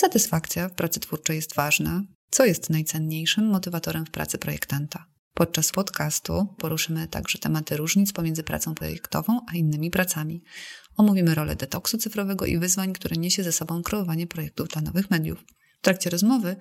satysfakcja w pracy twórczej jest ważna? Co jest najcenniejszym motywatorem w pracy projektanta? Podczas podcastu poruszymy także tematy różnic pomiędzy pracą projektową a innymi pracami. Omówimy rolę detoksu cyfrowego i wyzwań, które niesie ze sobą kreowanie projektów dla nowych mediów. W trakcie rozmowy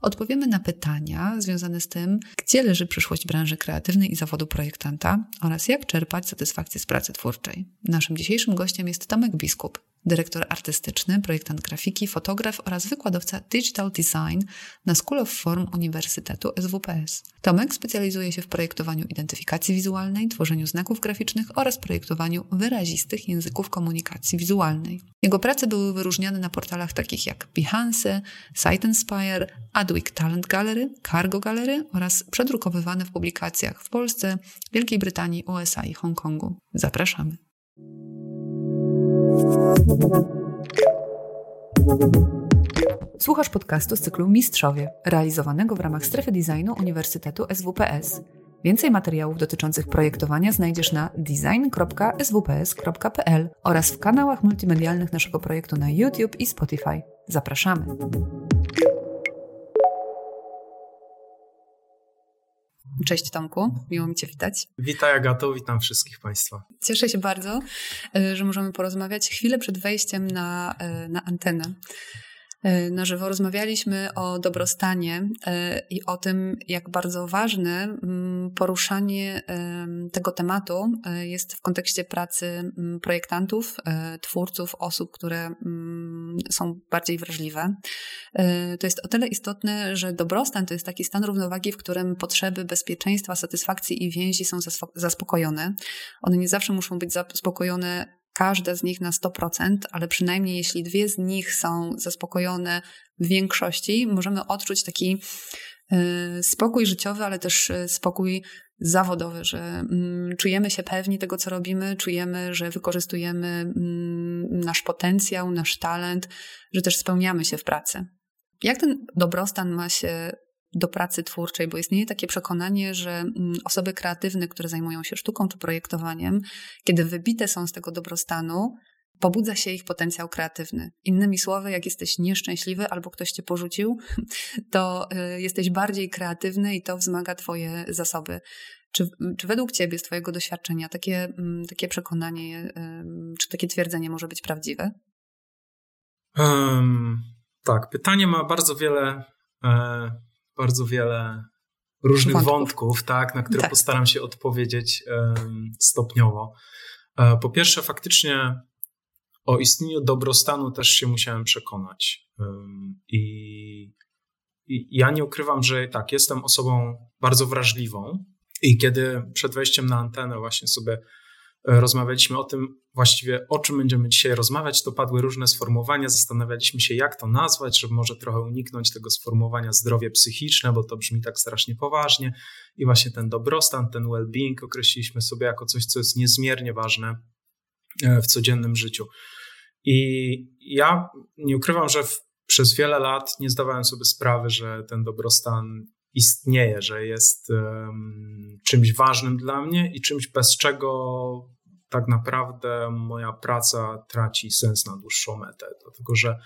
odpowiemy na pytania związane z tym, gdzie leży przyszłość branży kreatywnej i zawodu projektanta oraz jak czerpać satysfakcję z pracy twórczej. Naszym dzisiejszym gościem jest Tomek Biskup, dyrektor artystyczny, projektant grafiki, fotograf oraz wykładowca Digital Design na School of Form Uniwersytetu SWPS. Tomek specjalizuje się w projektowaniu identyfikacji wizualnej, tworzeniu znaków graficznych oraz projektowaniu wyrazistych języków komunikacji wizualnej. Jego prace były wyróżniane na portalach takich jak Behance, Site Inspire, Adweek Talent Gallery, Cargo Gallery oraz przedrukowywane w publikacjach w Polsce, Wielkiej Brytanii, USA i Hongkongu. Zapraszamy. Słuchasz podcastu z cyklu Mistrzowie, realizowanego w ramach strefy designu Uniwersytetu SWPS. Więcej materiałów dotyczących projektowania znajdziesz na design.swps.pl oraz w kanałach multimedialnych naszego projektu na YouTube i Spotify. Zapraszamy. Cześć Tomku, miło mi Cię witać. Witaj Agato, witam wszystkich Państwa. Cieszę się bardzo, e, że możemy porozmawiać chwilę przed wejściem na, e, na antenę. E, na żywo rozmawialiśmy o dobrostanie e, i o tym, jak bardzo ważne mm, poruszanie tego tematu e, jest w kontekście pracy mm, projektantów, twórców, osób, które mm, są bardziej wrażliwe. To jest o tyle istotne, że dobrostan to jest taki stan równowagi, w którym potrzeby bezpieczeństwa, satysfakcji i więzi są zaspokojone. One nie zawsze muszą być zaspokojone każda z nich na 100%, ale przynajmniej jeśli dwie z nich są zaspokojone w większości, możemy odczuć taki y, spokój życiowy, ale też y, spokój zawodowy, że mm, czujemy się pewni tego, co robimy, czujemy, że wykorzystujemy mm, nasz potencjał, nasz talent, że też spełniamy się w pracy. Jak ten dobrostan ma się do pracy twórczej, bo istnieje takie przekonanie, że mm, osoby kreatywne, które zajmują się sztuką czy projektowaniem, kiedy wybite są z tego dobrostanu, pobudza się ich potencjał kreatywny. Innymi słowy, jak jesteś nieszczęśliwy albo ktoś cię porzucił, to y, jesteś bardziej kreatywny i to wzmaga twoje zasoby. Czy, czy według ciebie, z twojego doświadczenia, takie, mm, takie przekonanie, czy takie twierdzenie może być prawdziwe? Um, tak, pytanie ma bardzo wiele e, bardzo wiele różnych wątków, wątków tak, na które tak. postaram się odpowiedzieć stopniowo. E, po pierwsze, faktycznie o istnieniu dobrostanu też się musiałem przekonać. I, I ja nie ukrywam, że tak, jestem osobą bardzo wrażliwą. I kiedy przed wejściem na antenę właśnie sobie rozmawialiśmy o tym właściwie, o czym będziemy dzisiaj rozmawiać, to padły różne sformułowania, zastanawialiśmy się, jak to nazwać, żeby może trochę uniknąć tego sformułowania zdrowie psychiczne, bo to brzmi tak strasznie poważnie. I właśnie ten dobrostan, ten well-being określiliśmy sobie jako coś, co jest niezmiernie ważne e, w codziennym życiu. I ja nie ukrywam, że w, przez wiele lat nie zdawałem sobie sprawy, że ten dobrostan istnieje, że jest um, czymś ważnym dla mnie i czymś, bez czego tak naprawdę moja praca traci sens na dłuższą metę. Dlatego, że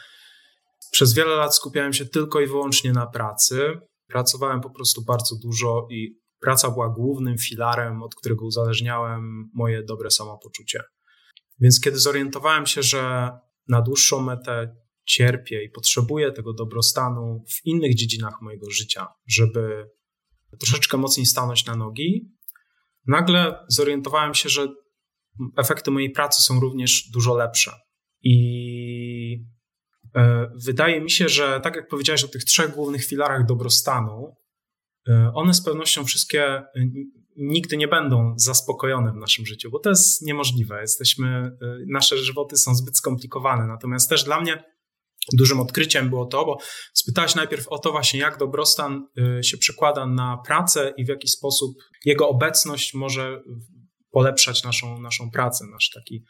przez wiele lat skupiałem się tylko i wyłącznie na pracy. Pracowałem po prostu bardzo dużo i praca była głównym filarem, od którego uzależniałem moje dobre samopoczucie. Więc kiedy zorientowałem się, że na dłuższą metę cierpię i potrzebuję tego dobrostanu w innych dziedzinach mojego życia, żeby troszeczkę mocniej stanąć na nogi, nagle zorientowałem się, że efekty mojej pracy są również dużo lepsze. I e, wydaje mi się, że tak jak powiedziałeś o tych trzech głównych filarach dobrostanu, e, one z pewnością wszystkie e, nigdy nie będą zaspokojone w naszym życiu, bo to jest niemożliwe. Jesteśmy, nasze żywoty są zbyt skomplikowane. Natomiast też dla mnie dużym odkryciem było to, bo spytałeś najpierw o to właśnie, jak dobrostan się przekłada na pracę i w jaki sposób jego obecność może polepszać naszą, naszą pracę, nasz taki.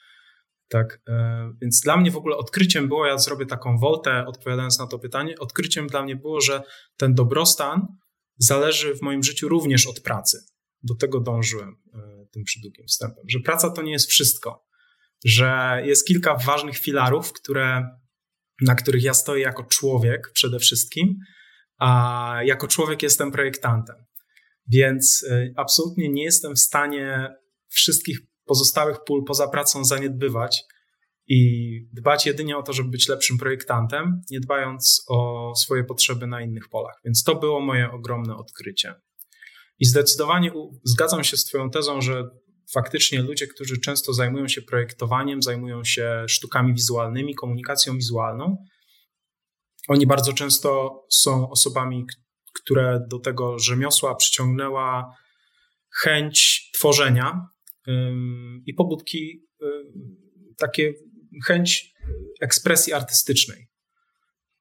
Tak, e, więc dla mnie w ogóle odkryciem było, ja zrobię taką woltę odpowiadając na to pytanie, odkryciem dla mnie było, że ten dobrostan zależy w moim życiu również od pracy. Do tego dążyłem e, tym przydługim wstępem, że praca to nie jest wszystko, że jest kilka ważnych filarów, które na których ja stoję jako człowiek przede wszystkim, a jako człowiek jestem projektantem. Więc y, absolutnie nie jestem w stanie wszystkich pozostałych pól poza pracą zaniedbywać i dbać jedynie o to, żeby być lepszym projektantem, nie dbając o swoje potrzeby na innych polach. Więc to było moje ogromne odkrycie. I zdecydowanie zgadzam się z Twoją tezą, że faktycznie ludzie, którzy często zajmują się projektowaniem, zajmują się sztukami wizualnymi, komunikacją wizualną, oni bardzo często są osobami, które do tego rzemiosła przyciągnęła chęć tworzenia i pobudki, takie chęć ekspresji artystycznej.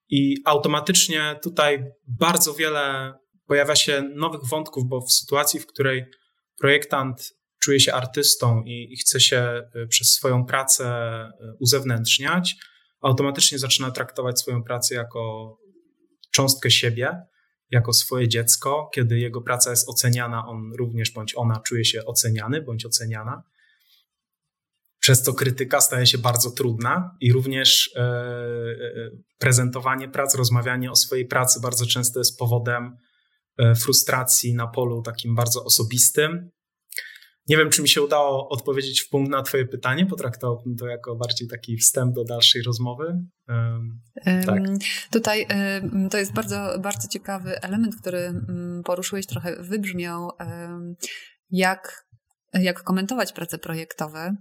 I automatycznie tutaj bardzo wiele pojawia się nowych wątków, bo w sytuacji, w której projektant czuje się artystą i, i chce się y, przez swoją pracę y, uzewnętrzniać, automatycznie zaczyna traktować swoją pracę jako cząstkę siebie, jako swoje dziecko. Kiedy jego praca jest oceniana, on również bądź ona czuje się oceniany bądź oceniana. Przez co krytyka staje się bardzo trudna i również e, e, prezentowanie prac, rozmawianie o swojej pracy bardzo często jest powodem e, frustracji na polu takim bardzo osobistym, nie wiem, czy mi się udało odpowiedzieć w punkt na Twoje pytanie. Potraktowałbym to jako bardziej taki wstęp do dalszej rozmowy. Um, tak. Tutaj to jest bardzo, bardzo ciekawy element, który mm, poruszyłeś, trochę wybrzmiał, jak, jak komentować prace projektowe,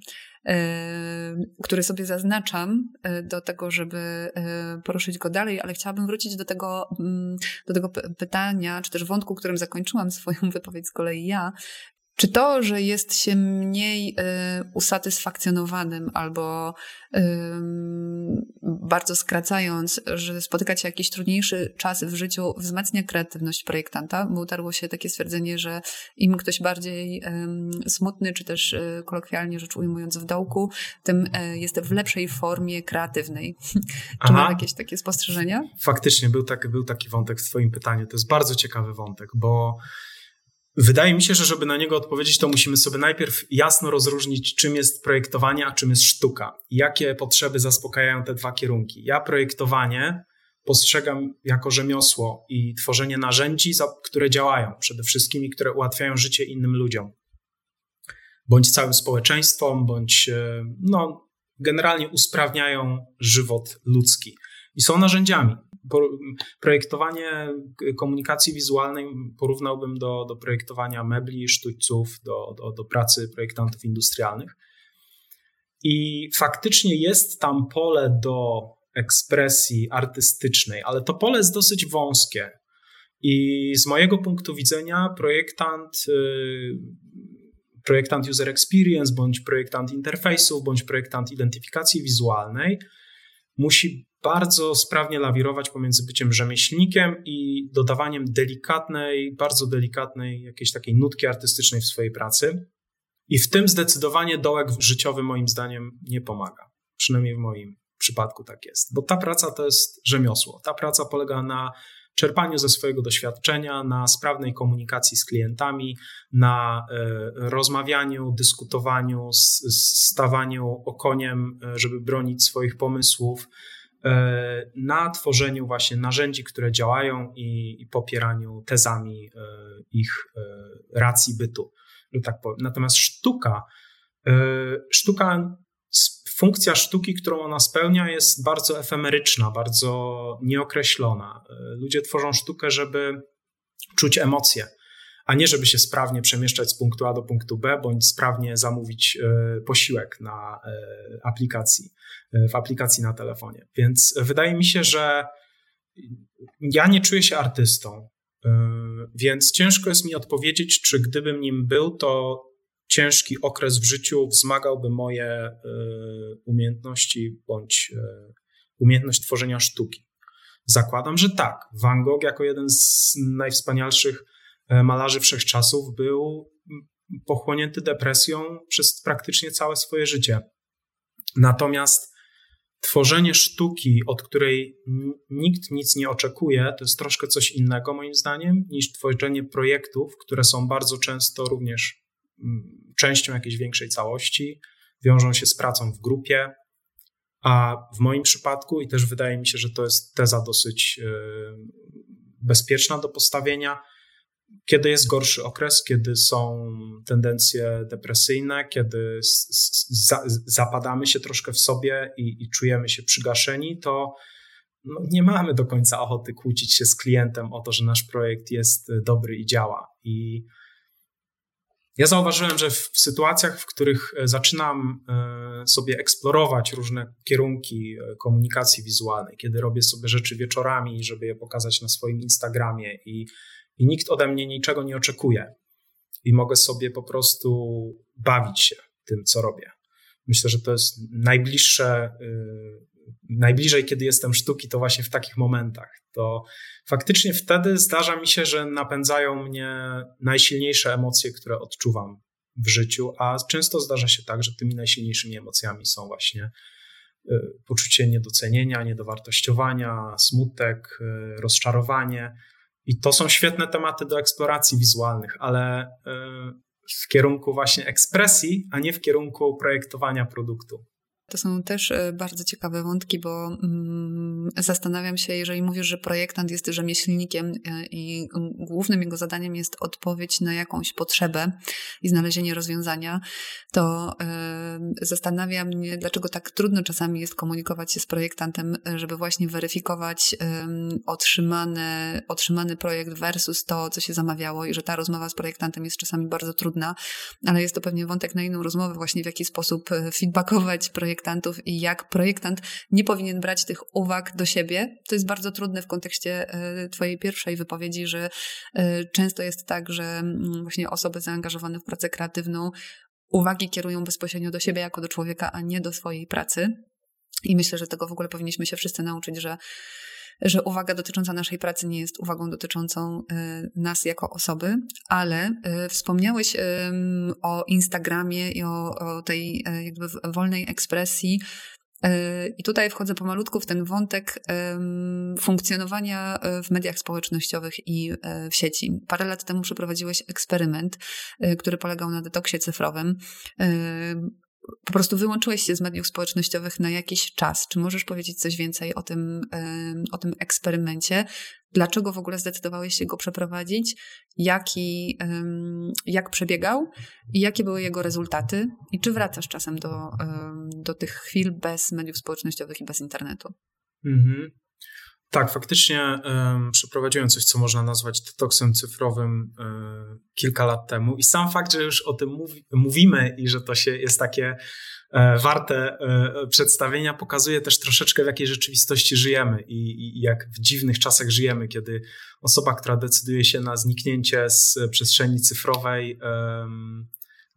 który sobie zaznaczam e, do tego, żeby e, poruszyć go dalej, ale chciałabym wrócić do tego, mm, do tego pytania, czy też wątku, którym zakończyłam swoją wypowiedź z kolei ja, czy to, że jest się mniej y, usatysfakcjonowanym albo y, bardzo skracając, że spotyka się jakiś trudniejszy czas w życiu, wzmacnia kreatywność projektanta? Bo utarło się takie stwierdzenie, że im ktoś bardziej y, smutny, czy też y, kolokwialnie rzecz ujmując w dołku, tym y, jest w lepszej formie kreatywnej. czy ma jakieś takie spostrzeżenia? Faktycznie był, tak, był taki wątek w Twoim pytaniu. To jest bardzo ciekawy wątek, bo Wydaje mi się, że żeby na niego odpowiedzieć, to musimy sobie najpierw jasno rozróżnić, czym jest projektowanie, a czym jest sztuka. Jakie potrzeby zaspokajają te dwa kierunki. Ja projektowanie postrzegam jako rzemiosło i tworzenie narzędzi, które działają przede wszystkim i które ułatwiają życie innym ludziom, bądź całym społeczeństwom, bądź e, no, generalnie usprawniają żywot ludzki i są narzędziami projektowanie komunikacji wizualnej porównałbym do, do projektowania mebli, sztućców, do, do, do pracy projektantów industrialnych. I faktycznie jest tam pole do ekspresji artystycznej, ale to pole jest dosyć wąskie. I z mojego punktu widzenia projektant, y, projektant user experience, bądź projektant interfejsów, bądź projektant identyfikacji wizualnej musi bardzo sprawnie lawirować pomiędzy byciem rzemieślnikiem i dodawaniem delikatnej, bardzo delikatnej, jakiejś takiej nutki artystycznej w swojej pracy. I w tym zdecydowanie dołek życiowy moim zdaniem nie pomaga. Przynajmniej w moim przypadku tak jest. Bo ta praca to jest rzemiosło. Ta praca polega na czerpaniu ze swojego doświadczenia, na sprawnej komunikacji z klientami, na e, rozmawianiu, dyskutowaniu, stawaniu okoniem, e, żeby bronić swoich pomysłów, e, na tworzeniu właśnie narzędzi, które działają i, popieraniu tezami ich racji bytu, że tak powiem. Natomiast sztuka, sztuka funkcja sztuki, którą ona spełnia, jest bardzo efemeryczna, bardzo nieokreślona. Ludzie tworzą sztukę, żeby czuć emocje, a nie żeby się sprawnie przemieszczać z punktu A do punktu B, bądź sprawnie zamówić e, posiłek na e, aplikacji, e, w aplikacji na telefonie. Więc wydaje mi się, że ja nie czuję się artystą, więc ciężko jest mi odpowiedzieć, czy gdybym nim był, to ciężki okres w życiu wzmagałby moje e, umiejętności bądź e, umiejętność tworzenia sztuki? Zakładam, że tak. Van Gogh, jako jeden z najwspanialszych e, malarzy wszechczasów, był pochłonięty depresją przez praktycznie całe swoje życie. Natomiast tworzenie sztuki, od której nikt nic nie oczekuje, to jest troszkę coś innego, moim zdaniem, niż tworzenie projektów, które są bardzo często również częścią jakiejś większej całości, wiążą się z pracą w grupie. A w moim przypadku, i też wydaje mi się, że to jest teza dosyć bezpieczna do postawienia, kiedy jest gorszy okres, kiedy są tendencje depresyjne, kiedy zapadamy się troszkę w sobie i, i czujemy się przygaszeni, to no, nie mamy do końca ochoty kłócić się z klientem o to, że nasz projekt jest dobry i działa. I ja zauważyłem, że w sytuacjach, w których zaczynam e, sobie eksplorować różne kierunki e, komunikacji wizualnej, kiedy robię sobie rzeczy wieczorami, żeby je pokazać na swoim Instagramie i i nikt ode mnie niczego nie oczekuje. I mogę sobie po prostu bawić się tym, co robię. Myślę, że to jest najbliższe, yy, najbliżej, kiedy jestem sztuki, to właśnie w takich momentach. To faktycznie wtedy zdarza mi się, że napędzają mnie najsilniejsze emocje, które odczuwam w życiu, a często zdarza się tak, że tymi najsilniejszymi emocjami są właśnie yy, poczucie niedocenienia, niedowartościowania, smutek, yy, rozczarowanie. I to są świetne tematy do eksploracji wizualnych, ale e, w kierunku właśnie ekspresji, a nie w kierunku projektowania produktu. To są też e, bardzo ciekawe wątki, bo mm, zastanawiam się, jeżeli mówisz, że projektant jest rzemieślnikiem e, i głównym jego zadaniem jest odpowiedź na jakąś potrzebę i znalezienie rozwiązania, to y, zastanawia mnie, dlaczego tak trudno czasami jest komunikować się z projektantem, żeby właśnie weryfikować y, otrzymane, otrzymany projekt versus to, co się zamawiało i że ta rozmowa z projektantem jest czasami bardzo trudna, ale jest to pewnie wątek na inną rozmowę, właśnie w jaki sposób feedbackować projekt projektantów i jak projektant nie powinien brać tych uwag do siebie. To jest bardzo trudne w kontekście e, Twojej pierwszej wypowiedzi, że e, często jest tak, że mm, właśnie osoby zaangażowane w pracę kreatywną uwagi kierują bezpośrednio do siebie jako do człowieka, a nie do swojej pracy. I myślę, że tego w ogóle powinniśmy się wszyscy nauczyć, że że uwaga dotycząca naszej pracy nie jest uwagą dotyczącą y, nas jako osoby, ale y, wspomniałeś o Instagramie i o, o tej y, jakby wolnej ekspresji. I tutaj wchodzę pomalutku w ten wątek funkcjonowania w mediach społecznościowych i w sieci. Parę lat temu przeprowadziłeś eksperyment, który polegał na detoksie cyfrowym po prostu wyłączyłeś się z mediów społecznościowych na jakiś czas. Czy możesz powiedzieć coś więcej o tym, o tym eksperymencie? Dlaczego w ogóle zdecydowałeś się go przeprowadzić? Jaki, jak przebiegał i jakie były jego rezultaty? I czy wracasz czasem do, do tych chwil bez mediów społecznościowych i bez internetu? Mhm. Tak, faktycznie y, przeprowadziłem coś, co można nazwać detoksem cyfrowym y, kilka lat temu. I sam fakt, że już o tym mówi, mówimy i że to się jest takie y, warte przedstawienia, pokazuje też troszeczkę w jakiej rzeczywistości żyjemy i, i, jak w dziwnych czasach żyjemy, kiedy osoba, która decyduje się na zniknięcie z przestrzeni cyfrowej,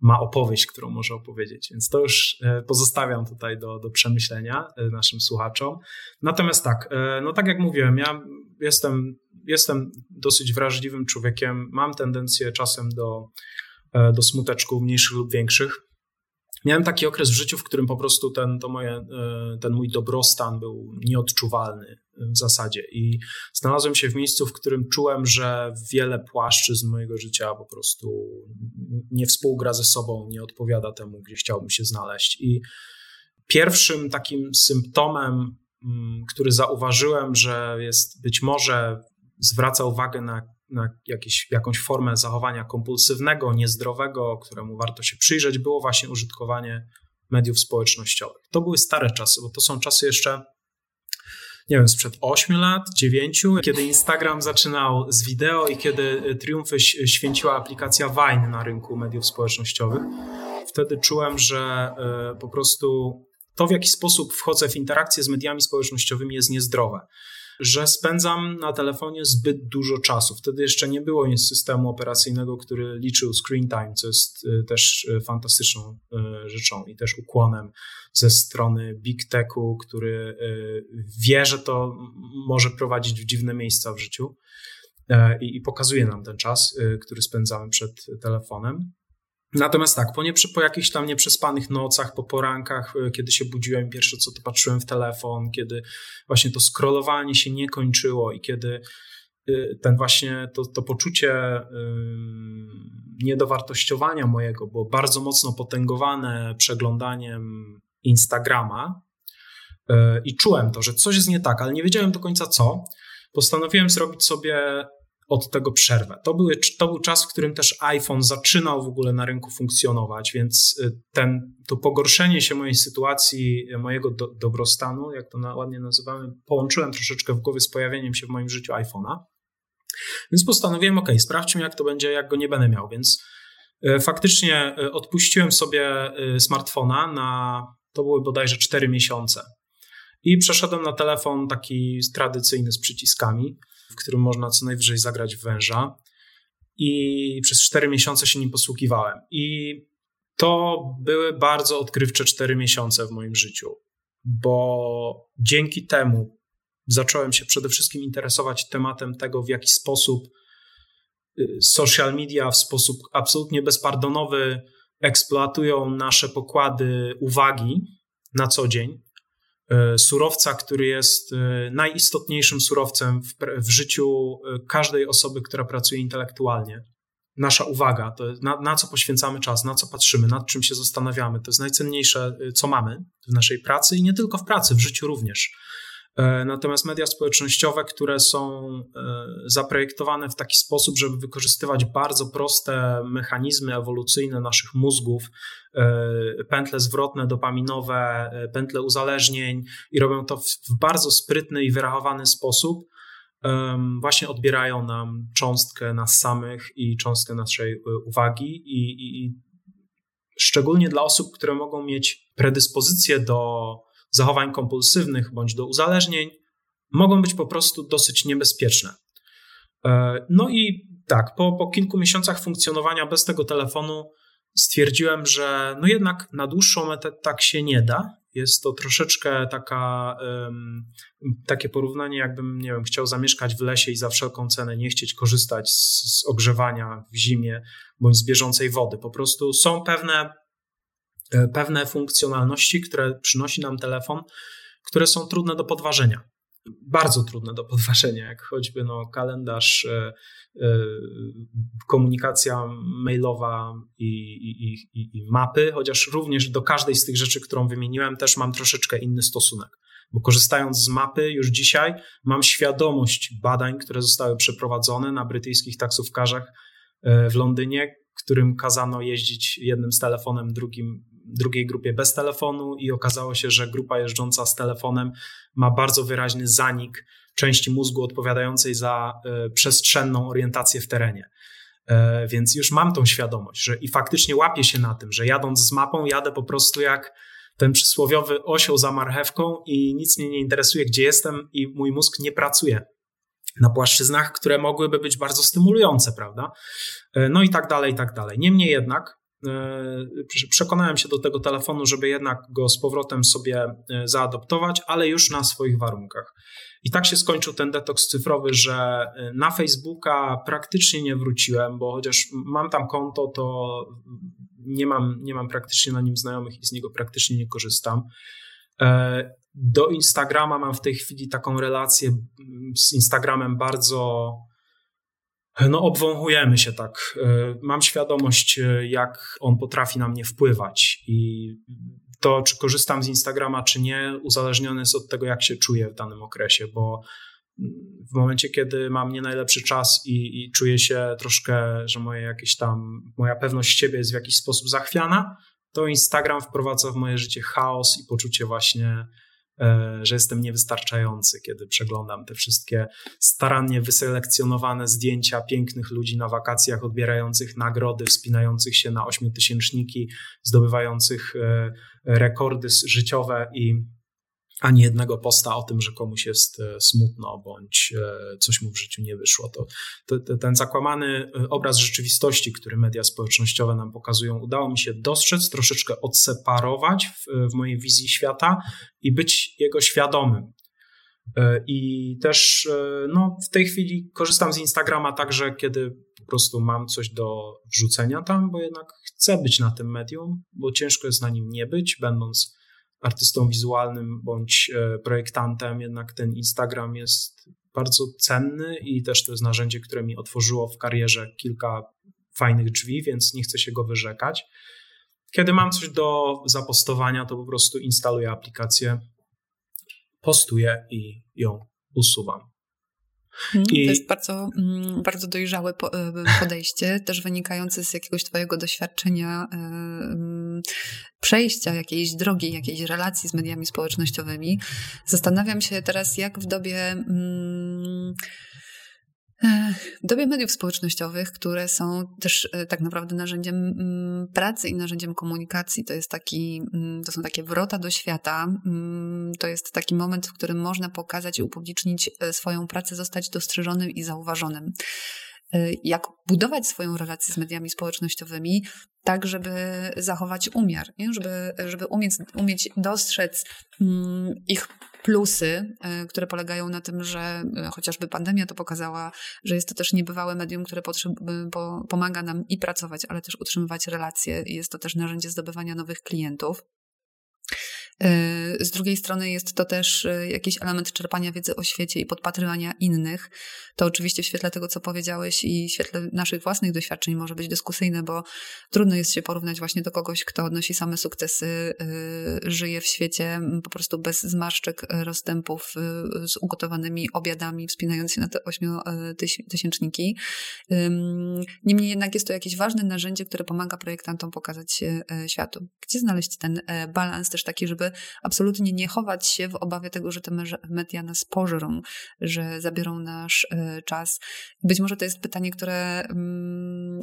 ma opowieść, którą może opowiedzieć. Więc to już e, pozostawiam tutaj do, do przemyślenia e, naszym słuchaczom. Natomiast tak, e, no tak jak mówiłem, ja jestem, jestem dosyć wrażliwym człowiekiem, mam tendencję czasem do, do smuteczków mniejszych lub większych. Miałem taki okres w życiu, w którym po prostu ten, to moje, ten mój dobrostan był nieodczuwalny w zasadzie. I znalazłem się w miejscu, w którym czułem, że wiele płaszczyzn mojego życia po prostu nie współgra ze sobą, nie odpowiada temu, gdzie chciałbym się znaleźć. I pierwszym takim symptomem, mm, który zauważyłem, że jest być może zwraca uwagę na, na jakieś, jakąś formę zachowania kompulsywnego, niezdrowego, któremu warto się przyjrzeć, było właśnie użytkowanie mediów społecznościowych. To były stare czasy, bo to są czasy jeszcze nie wiem, sprzed 8 lat, 9, kiedy Instagram zaczynał z wideo i kiedy triumfy święciła aplikacja Vine na rynku mediów społecznościowych. Wtedy czułem, że e, po prostu to, w jaki sposób wchodzę w interakcję z mediami społecznościowymi, jest niezdrowe że spędzam na telefonie zbyt dużo czasu. Wtedy jeszcze nie było systemu operacyjnego, który liczył screen time, co jest y, też y, fantastyczną y, rzeczą i też ukłonem ze strony Big Techu, który wie, że to może prowadzić w dziwne miejsca w życiu i, i pokazuje nam ten czas, który spędzamy przed telefonem. Natomiast tak, po, nie, po jakichś tam nieprzespanych nocach, po porankach, e, kiedy się budziłem, pierwsze co to patrzyłem w telefon, kiedy właśnie to scrollowanie się nie kończyło i kiedy e, ten właśnie to, to poczucie niedowartościowania mojego było bardzo mocno potęgowane przeglądaniem Instagrama, i czułem to, że coś jest nie tak, ale nie wiedziałem do końca co. Postanowiłem zrobić sobie od tego przerwę. To, były, to był czas, w którym też iPhone zaczynał w ogóle na rynku funkcjonować, więc y, ten, to pogorszenie się mojej sytuacji, mojego do, dobrostanu, jak to ładnie nazywamy, połączyłem troszeczkę w głowie z pojawieniem się w moim życiu iPhone'a. Więc postanowiłem, ok, sprawdźmy jak to będzie, jak go nie będę miał, więc y, faktycznie y, odpuściłem sobie smartfona na, to były bodajże 4 miesiące. I przeszedłem na telefon taki tradycyjny z przyciskami w którym można co najwyżej zagrać w węża. I przez cztery miesiące się nim posługiwałem. I to były bardzo odkrywcze cztery miesiące w moim życiu, bo dzięki temu zacząłem się przede wszystkim interesować tematem tego, w jaki sposób y, social media w sposób absolutnie bezpardonowy eksploatują nasze pokłady uwagi na co dzień surowca, który jest e, najistotniejszym surowcem w, w, życiu e, każdej osoby, która pracuje intelektualnie. Nasza uwaga, to na, na, co poświęcamy czas, na co patrzymy, nad czym się zastanawiamy, to jest najcenniejsze, co mamy w naszej pracy i nie tylko w pracy, w życiu również. E, natomiast media społecznościowe, które są e, zaprojektowane w taki sposób, żeby wykorzystywać bardzo proste mechanizmy ewolucyjne naszych mózgów, e, pętle zwrotne, dopaminowe, pętle uzależnień i robią to w bardzo sprytny i wyrachowany sposób, właśnie odbierają nam cząstkę nas samych i cząstkę naszej uwagi i, i, i szczególnie dla osób, które mogą mieć predyspozycję do zachowań kompulsywnych bądź do uzależnień, mogą być po prostu dosyć niebezpieczne. E, no i tak, po, po kilku miesiącach funkcjonowania bez tego telefonu stwierdziłem, że no jednak na dłuższą metę tak się nie da. Jest to troszeczkę taka, um, takie porównanie, jakbym, nie wiem, chciał zamieszkać w lesie i za wszelką cenę nie chcieć korzystać z, z ogrzewania w zimie bądź z bieżącej wody. Po prostu są pewne pewne funkcjonalności, które przynosi nam telefon, które są trudne do podważenia. Bardzo trudne do podważenia, jak choćby no, kalendarz, e, e, komunikacja mailowa i, i, i, i mapy, chociaż również do każdej z tych rzeczy, którą wymieniłem, też mam troszeczkę inny stosunek. Bo korzystając z mapy już dzisiaj, mam świadomość badań, które zostały przeprowadzone na brytyjskich taksówkarzach w Londynie, którym kazano jeździć jednym z telefonem, drugim drugiej grupie bez telefonu i okazało się, że grupa jeżdżąca z telefonem ma bardzo wyraźny zanik części mózgu odpowiadającej za y, przestrzenną orientację w terenie. E, więc już mam tą świadomość, że i faktycznie łapię się na tym, że jadąc z mapą, jadę po prostu jak ten przysłowiowy osioł za marchewką i nic mnie nie interesuje, gdzie jestem, i mój mózg nie pracuje na płaszczyznach, które mogłyby być bardzo stymulujące, prawda? E, no i tak dalej, i tak dalej. Niemniej jednak E, przekonałem się do tego telefonu, żeby jednak go z powrotem sobie e, zaadoptować, ale już na swoich warunkach. I tak się skończył ten detoks cyfrowy, że e, na Facebooka praktycznie nie wróciłem, bo chociaż mam tam konto, to nie mam, nie mam praktycznie na nim znajomych i z niego praktycznie nie korzystam. Do Instagrama mam w tej chwili taką relację z Instagramem bardzo no obwąchujemy się tak. E, mam świadomość, e, jak on potrafi na mnie wpływać i to, czy korzystam z Instagrama, czy nie, uzależnione jest od tego, jak się czuję w danym okresie, bo w momencie, kiedy mam nie najlepszy czas i, i czuję się troszkę, że moje jakieś tam, moja pewność siebie jest w jakiś sposób zachwiana, to Instagram wprowadza w moje życie chaos i poczucie właśnie że jestem niewystarczający, kiedy przeglądam te wszystkie starannie wyselekcjonowane zdjęcia pięknych ludzi na wakacjach, odbierających nagrody, wspinających się na ośmiotysięczniki, zdobywających e, rekordy życiowe i ani jednego posta o tym, że komuś jest e, smutno bądź e, coś mu w życiu nie wyszło. To, to, ten zakłamany e, obraz rzeczywistości, który media społecznościowe nam pokazują, udało mi się dostrzec, troszeczkę odseparować w, w mojej wizji świata i być jego świadomym. I też no, w tej chwili korzystam z Instagrama także, kiedy po prostu mam coś do wrzucenia tam, bo jednak chcę być na tym medium, bo ciężko jest na nim nie być, będąc artystą wizualnym bądź e, projektantem, jednak ten Instagram jest bardzo cenny i też to jest narzędzie, które mi otworzyło w karierze kilka fajnych drzwi, więc nie chcę się go wyrzekać. Kiedy mam coś do zapostowania, to po prostu instaluję aplikację postuję i ją usuwam. Mhm, I... To jest bardzo, mm, bardzo dojrzałe e, podejście, też wynikające z jakiegoś Twojego doświadczenia e, przejścia jakiejś drogi, jakiejś relacji z mediami społecznościowymi. Zastanawiam się teraz, jak w dobie mm, w dobie mediów społecznościowych, które są też e, tak naprawdę narzędziem mm, pracy i narzędziem komunikacji, to jest taki, mm, to są takie wrota do świata. Mm, to jest taki moment, w którym można pokazać i upublicznić e, swoją pracę, zostać dostrzeżonym i zauważonym. E, jak budować swoją relację z mediami społecznościowymi, tak, żeby zachować umiar, nie? Żeby, żeby umieć, umieć dostrzec ich plusy, e, które polegają na tym, że e, chociażby pandemia to pokazała, że jest to też niebywałe medium, które pomaga nam i pracować, ale też utrzymywać relacje. Jest to też narzędzie zdobywania nowych klientów. E, z drugiej strony jest to też e, jakiś element czerpania wiedzy o świecie i podpatrywania innych. To oczywiście w świetle tego, co powiedziałeś i w świetle naszych własnych doświadczeń może być dyskusyjne, bo trudno jest się porównać właśnie do kogoś, kto odnosi same sukcesy, e, żyje w świecie po prostu bez zmarszczek, rozstępów, z ugotowanymi obiadami, wspinając się na te ośmiotysięczniki. Niemniej jednak jest to jakieś ważne narzędzie, które pomaga projektantom pokazać światu. Gdzie znaleźć ten balans też taki, żeby absolutnie nie chować się w obawie tego, że te media nas pożrą, że zabiorą nasz e, czas. Być może to jest pytanie, które mm,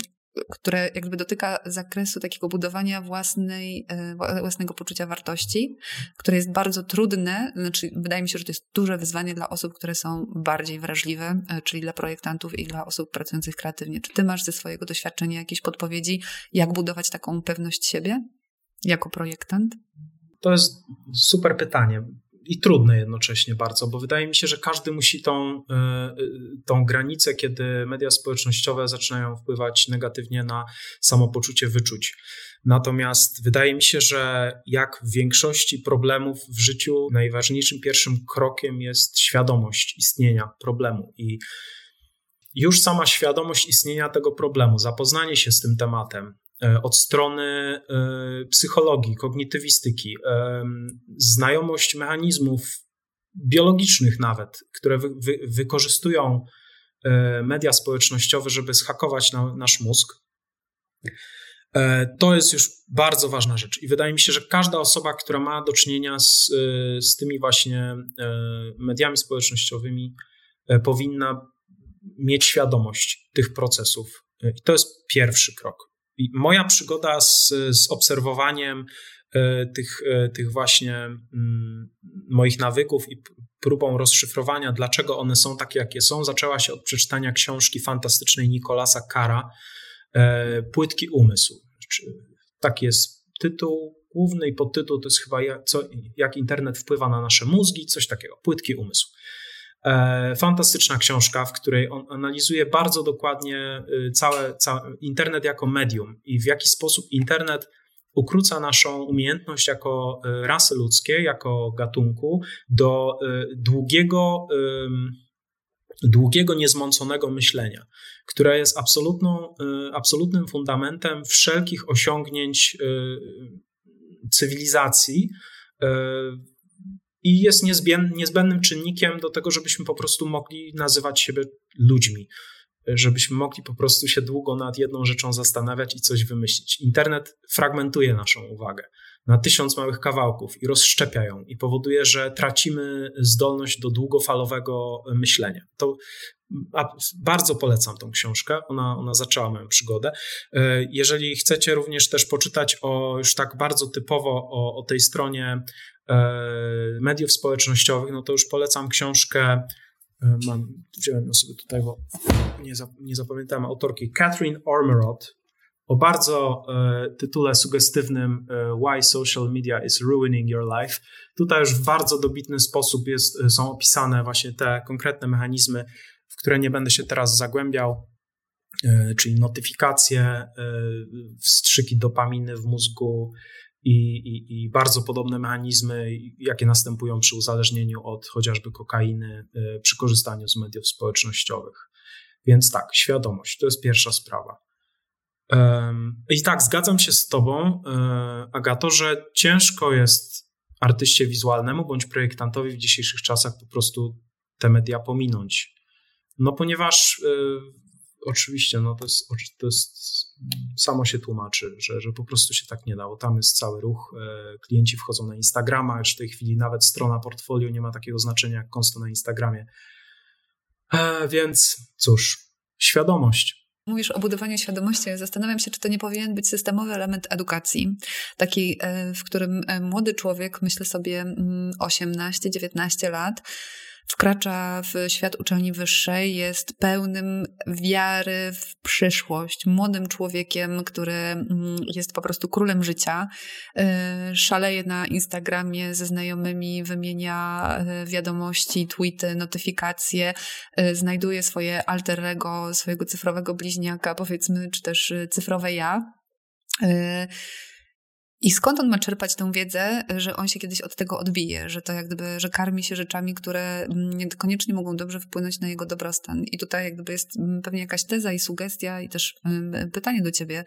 które jakby dotyka zakresu takiego budowania własnej, e, własnego poczucia wartości, które jest bardzo trudne. Znaczy, wydaje mi się, że to jest duże wyzwanie dla osób, które są bardziej wrażliwe, e, czyli dla projektantów i dla osób pracujących kreatywnie. Czy ty masz ze swojego doświadczenia jakieś podpowiedzi, jak budować taką pewność siebie jako projektant? To jest super pytanie i trudne jednocześnie bardzo, bo wydaje mi się, że każdy musi tą, e, e, tą granicę, kiedy media społecznościowe zaczynają wpływać negatywnie na samopoczucie wyczuć. Natomiast wydaje mi się, że jak w większości problemów w życiu, najważniejszym pierwszym krokiem jest świadomość istnienia problemu i już sama świadomość istnienia tego problemu, zapoznanie się z tym tematem, od strony e, psychologii, kognitywistyki, e, znajomość mechanizmów biologicznych nawet, które wy, wy, wykorzystują media społecznościowe, żeby zhakować na, nasz mózg. To jest już bardzo ważna rzecz i wydaje mi się, że każda osoba, która ma do czynienia z, z tymi właśnie mediami społecznościowymi, powinna mieć świadomość tych procesów. I to jest pierwszy krok. Moja przygoda z, z obserwowaniem e, tych, e, tych właśnie mm, moich nawyków i próbą rozszyfrowania, dlaczego one są takie, jakie są, zaczęła się od przeczytania książki fantastycznej Nikolasa Kara, e, Płytki umysł. Taki jest tytuł główny i podtytuł to jest chyba jak, co, jak internet wpływa na nasze mózgi, coś takiego, Płytki umysł. E, fantastyczna książka, w której on analizuje bardzo dokładnie y, całe, cały internet jako medium i w jaki sposób internet ukróca naszą umiejętność jako y, rasy ludzkiej, jako gatunku do y, długiego, długiego, niezmąconego myślenia, które jest absolutną, absolutnym fundamentem wszelkich osiągnięć cywilizacji i jest niezbędnym czynnikiem do tego, żebyśmy po prostu mogli nazywać siebie ludźmi, żebyśmy mogli po prostu się długo nad jedną rzeczą zastanawiać i coś wymyślić. Internet fragmentuje naszą uwagę na tysiąc małych kawałków i rozszczepia ją i powoduje, że tracimy zdolność do długofalowego myślenia. To bardzo polecam tą książkę, ona, ona zaczęła moją przygodę. E, jeżeli chcecie również też poczytać o już tak bardzo typowo o, o tej stronie mediów społecznościowych, no to już polecam książkę, e, mam, wziąłem ją sobie tutaj, bo nie, nie zapamiętałem autorki, Catherine Ormerod, o bardzo e, tytule sugestywnym Why Social Media is Ruining Your Life. Tutaj już w bardzo dobitny sposób jest, są opisane właśnie te konkretne mechanizmy, w które nie będę się teraz zagłębiał, czyli notyfikacje, wstrzyki dopaminy w mózgu, i, i, i, bardzo podobne mechanizmy, jakie następują przy uzależnieniu od chociażby kokainy, y, przy korzystaniu z mediów społecznościowych. Więc tak, świadomość to jest pierwsza sprawa. I tak, zgadzam się z Tobą, y, Agato, że ciężko jest artyście wizualnemu bądź projektantowi w dzisiejszych czasach po prostu te media pominąć. No ponieważ y, oczywiście no to, jest, to jest samo się tłumaczy, że, że po prostu się tak nie dało. Tam jest cały ruch. E, klienci wchodzą na Instagrama, już w tej chwili nawet strona portfolio nie ma takiego znaczenia jak konto na Instagramie. E, więc cóż, świadomość. Mówisz o budowaniu świadomości. Zastanawiam się, czy to nie powinien być systemowy element edukacji, taki, e, w którym młody człowiek, myślę sobie 18-19 mm, lat, wkracza w świat uczelni wyższej, jest pełnym wiary w przyszłość, młodym człowiekiem, który mm, jest po prostu królem życia, y, szaleje na Instagramie ze znajomymi, wymienia y, wiadomości, tweety, notyfikacje, y, znajduje swoje alter ego, swojego cyfrowego bliźniaka, powiedzmy, czy też cyfrowe ja. I skąd on ma czerpać tę wiedzę, że on się kiedyś od tego odbije, że to jak gdyby, że karmi się rzeczami, które niekoniecznie mogą dobrze wpłynąć na jego dobrostan. I tutaj jak gdyby jest mm, pewnie jakaś teza i sugestia i też pytanie do ciebie,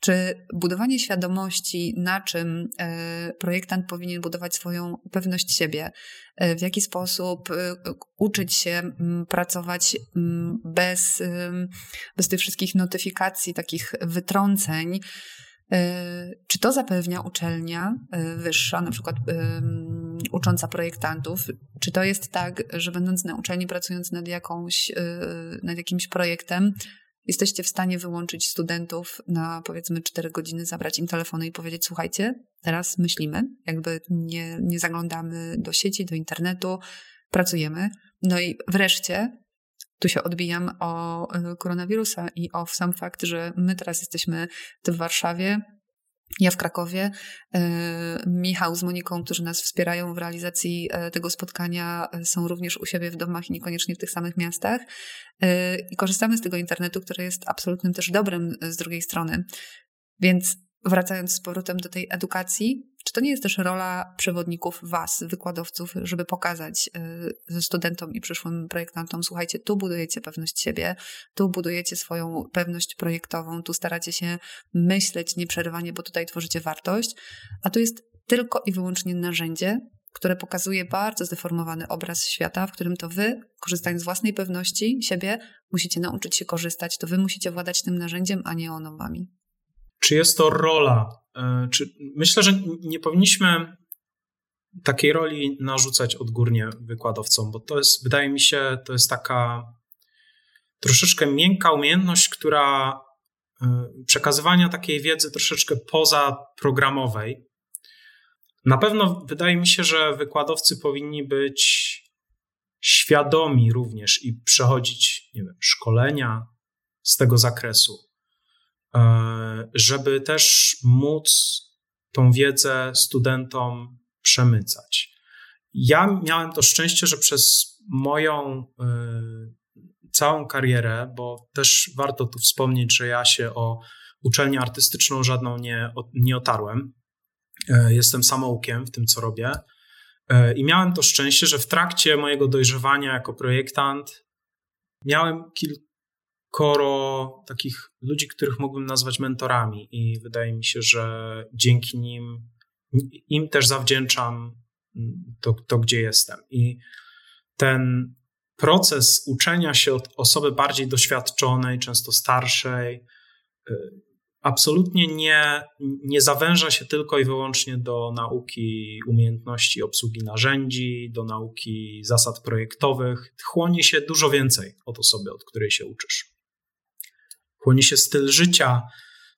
czy budowanie świadomości, na czym e, projektant powinien budować swoją pewność siebie, e, w jaki sposób e, uczyć się pracować bez, bez tych wszystkich notyfikacji, takich wytrąceń, czy to zapewnia uczelnia e, wyższa, na przykład ucząca projektantów? Czy to jest tak, że będąc na uczelni, pracując nad, jakąś, nad jakimś projektem, jesteście w stanie wyłączyć studentów na powiedzmy 4 godziny, zabrać im telefony i powiedzieć: Słuchajcie, teraz myślimy, jakby nie, nie zaglądamy do sieci, do internetu, pracujemy. No i wreszcie tu się odbijam o e, koronawirusa i o sam fakt, że my teraz jesteśmy w Warszawie, ja w Krakowie, e, Michał z Moniką, którzy nas wspierają w realizacji e, tego spotkania, są również u siebie w domach i niekoniecznie w tych samych miastach. I korzystamy z tego internetu, który jest absolutnym też dobrem z drugiej strony. Więc wracając z powrotem do tej edukacji, czy to nie jest też rola przewodników, was, wykładowców, żeby pokazać y, studentom i przyszłym projektantom, słuchajcie, tu budujecie pewność siebie, tu budujecie swoją pewność projektową, tu staracie się myśleć nieprzerwanie, bo tutaj tworzycie wartość, a tu jest tylko i wyłącznie narzędzie, które pokazuje bardzo zdeformowany obraz świata, w którym to wy, korzystając z własnej pewności siebie, musicie nauczyć się korzystać, to wy musicie władać tym narzędziem, a nie ono wami. Czy jest to rola? E, czy, myślę, że nie powinniśmy takiej roli narzucać odgórnie wykładowcom, bo to jest, wydaje mi się, to jest taka troszeczkę miękka umiejętność, która e, przekazywania takiej wiedzy troszeczkę poza programowej. Na pewno wydaje mi się, że wykładowcy powinni być świadomi również i przechodzić nie wiem, szkolenia z tego zakresu. E, żeby też móc tą wiedzę studentom przemycać. Ja miałem to szczęście, że przez moją y, całą karierę, bo też warto tu wspomnieć, że ja się o uczelnię artystyczną żadną nie, nie otarłem. Y, jestem samoukiem w tym, co robię. I miałem to szczęście, że w trakcie mojego dojrzewania jako projektant miałem kilka koro takich ludzi, których mógłbym nazwać mentorami, i wydaje mi się, że dzięki nim im też zawdzięczam to, to gdzie jestem. I ten proces uczenia się od osoby bardziej doświadczonej, często starszej, y, absolutnie nie, nie zawęża się tylko i wyłącznie do nauki umiejętności obsługi narzędzi, do nauki zasad projektowych. Chłonie się dużo więcej od osoby, od której się uczysz. Chłonie się styl życia,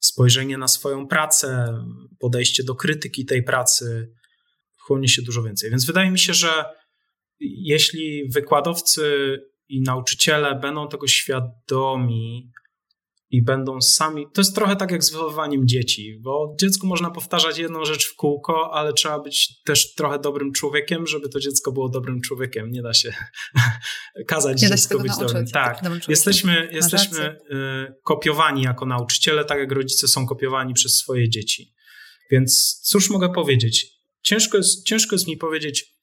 spojrzenie na swoją pracę, podejście do krytyki tej pracy. Chłonie się dużo więcej. Więc wydaje mi się, że jeśli wykładowcy i nauczyciele będą tego świadomi, i będą sami. To jest trochę tak jak z wychowywaniem dzieci, bo dziecku można powtarzać jedną rzecz w kółko, ale trzeba być też trochę dobrym człowiekiem, żeby to dziecko było dobrym człowiekiem. Nie da się kazać Nie dziecku być nauczyć, dobrym. Tak, dobrym jesteśmy, jesteśmy y, kopiowani jako nauczyciele, tak jak rodzice są kopiowani przez swoje dzieci. Więc cóż mogę powiedzieć? Ciężko jest, ciężko jest mi powiedzieć,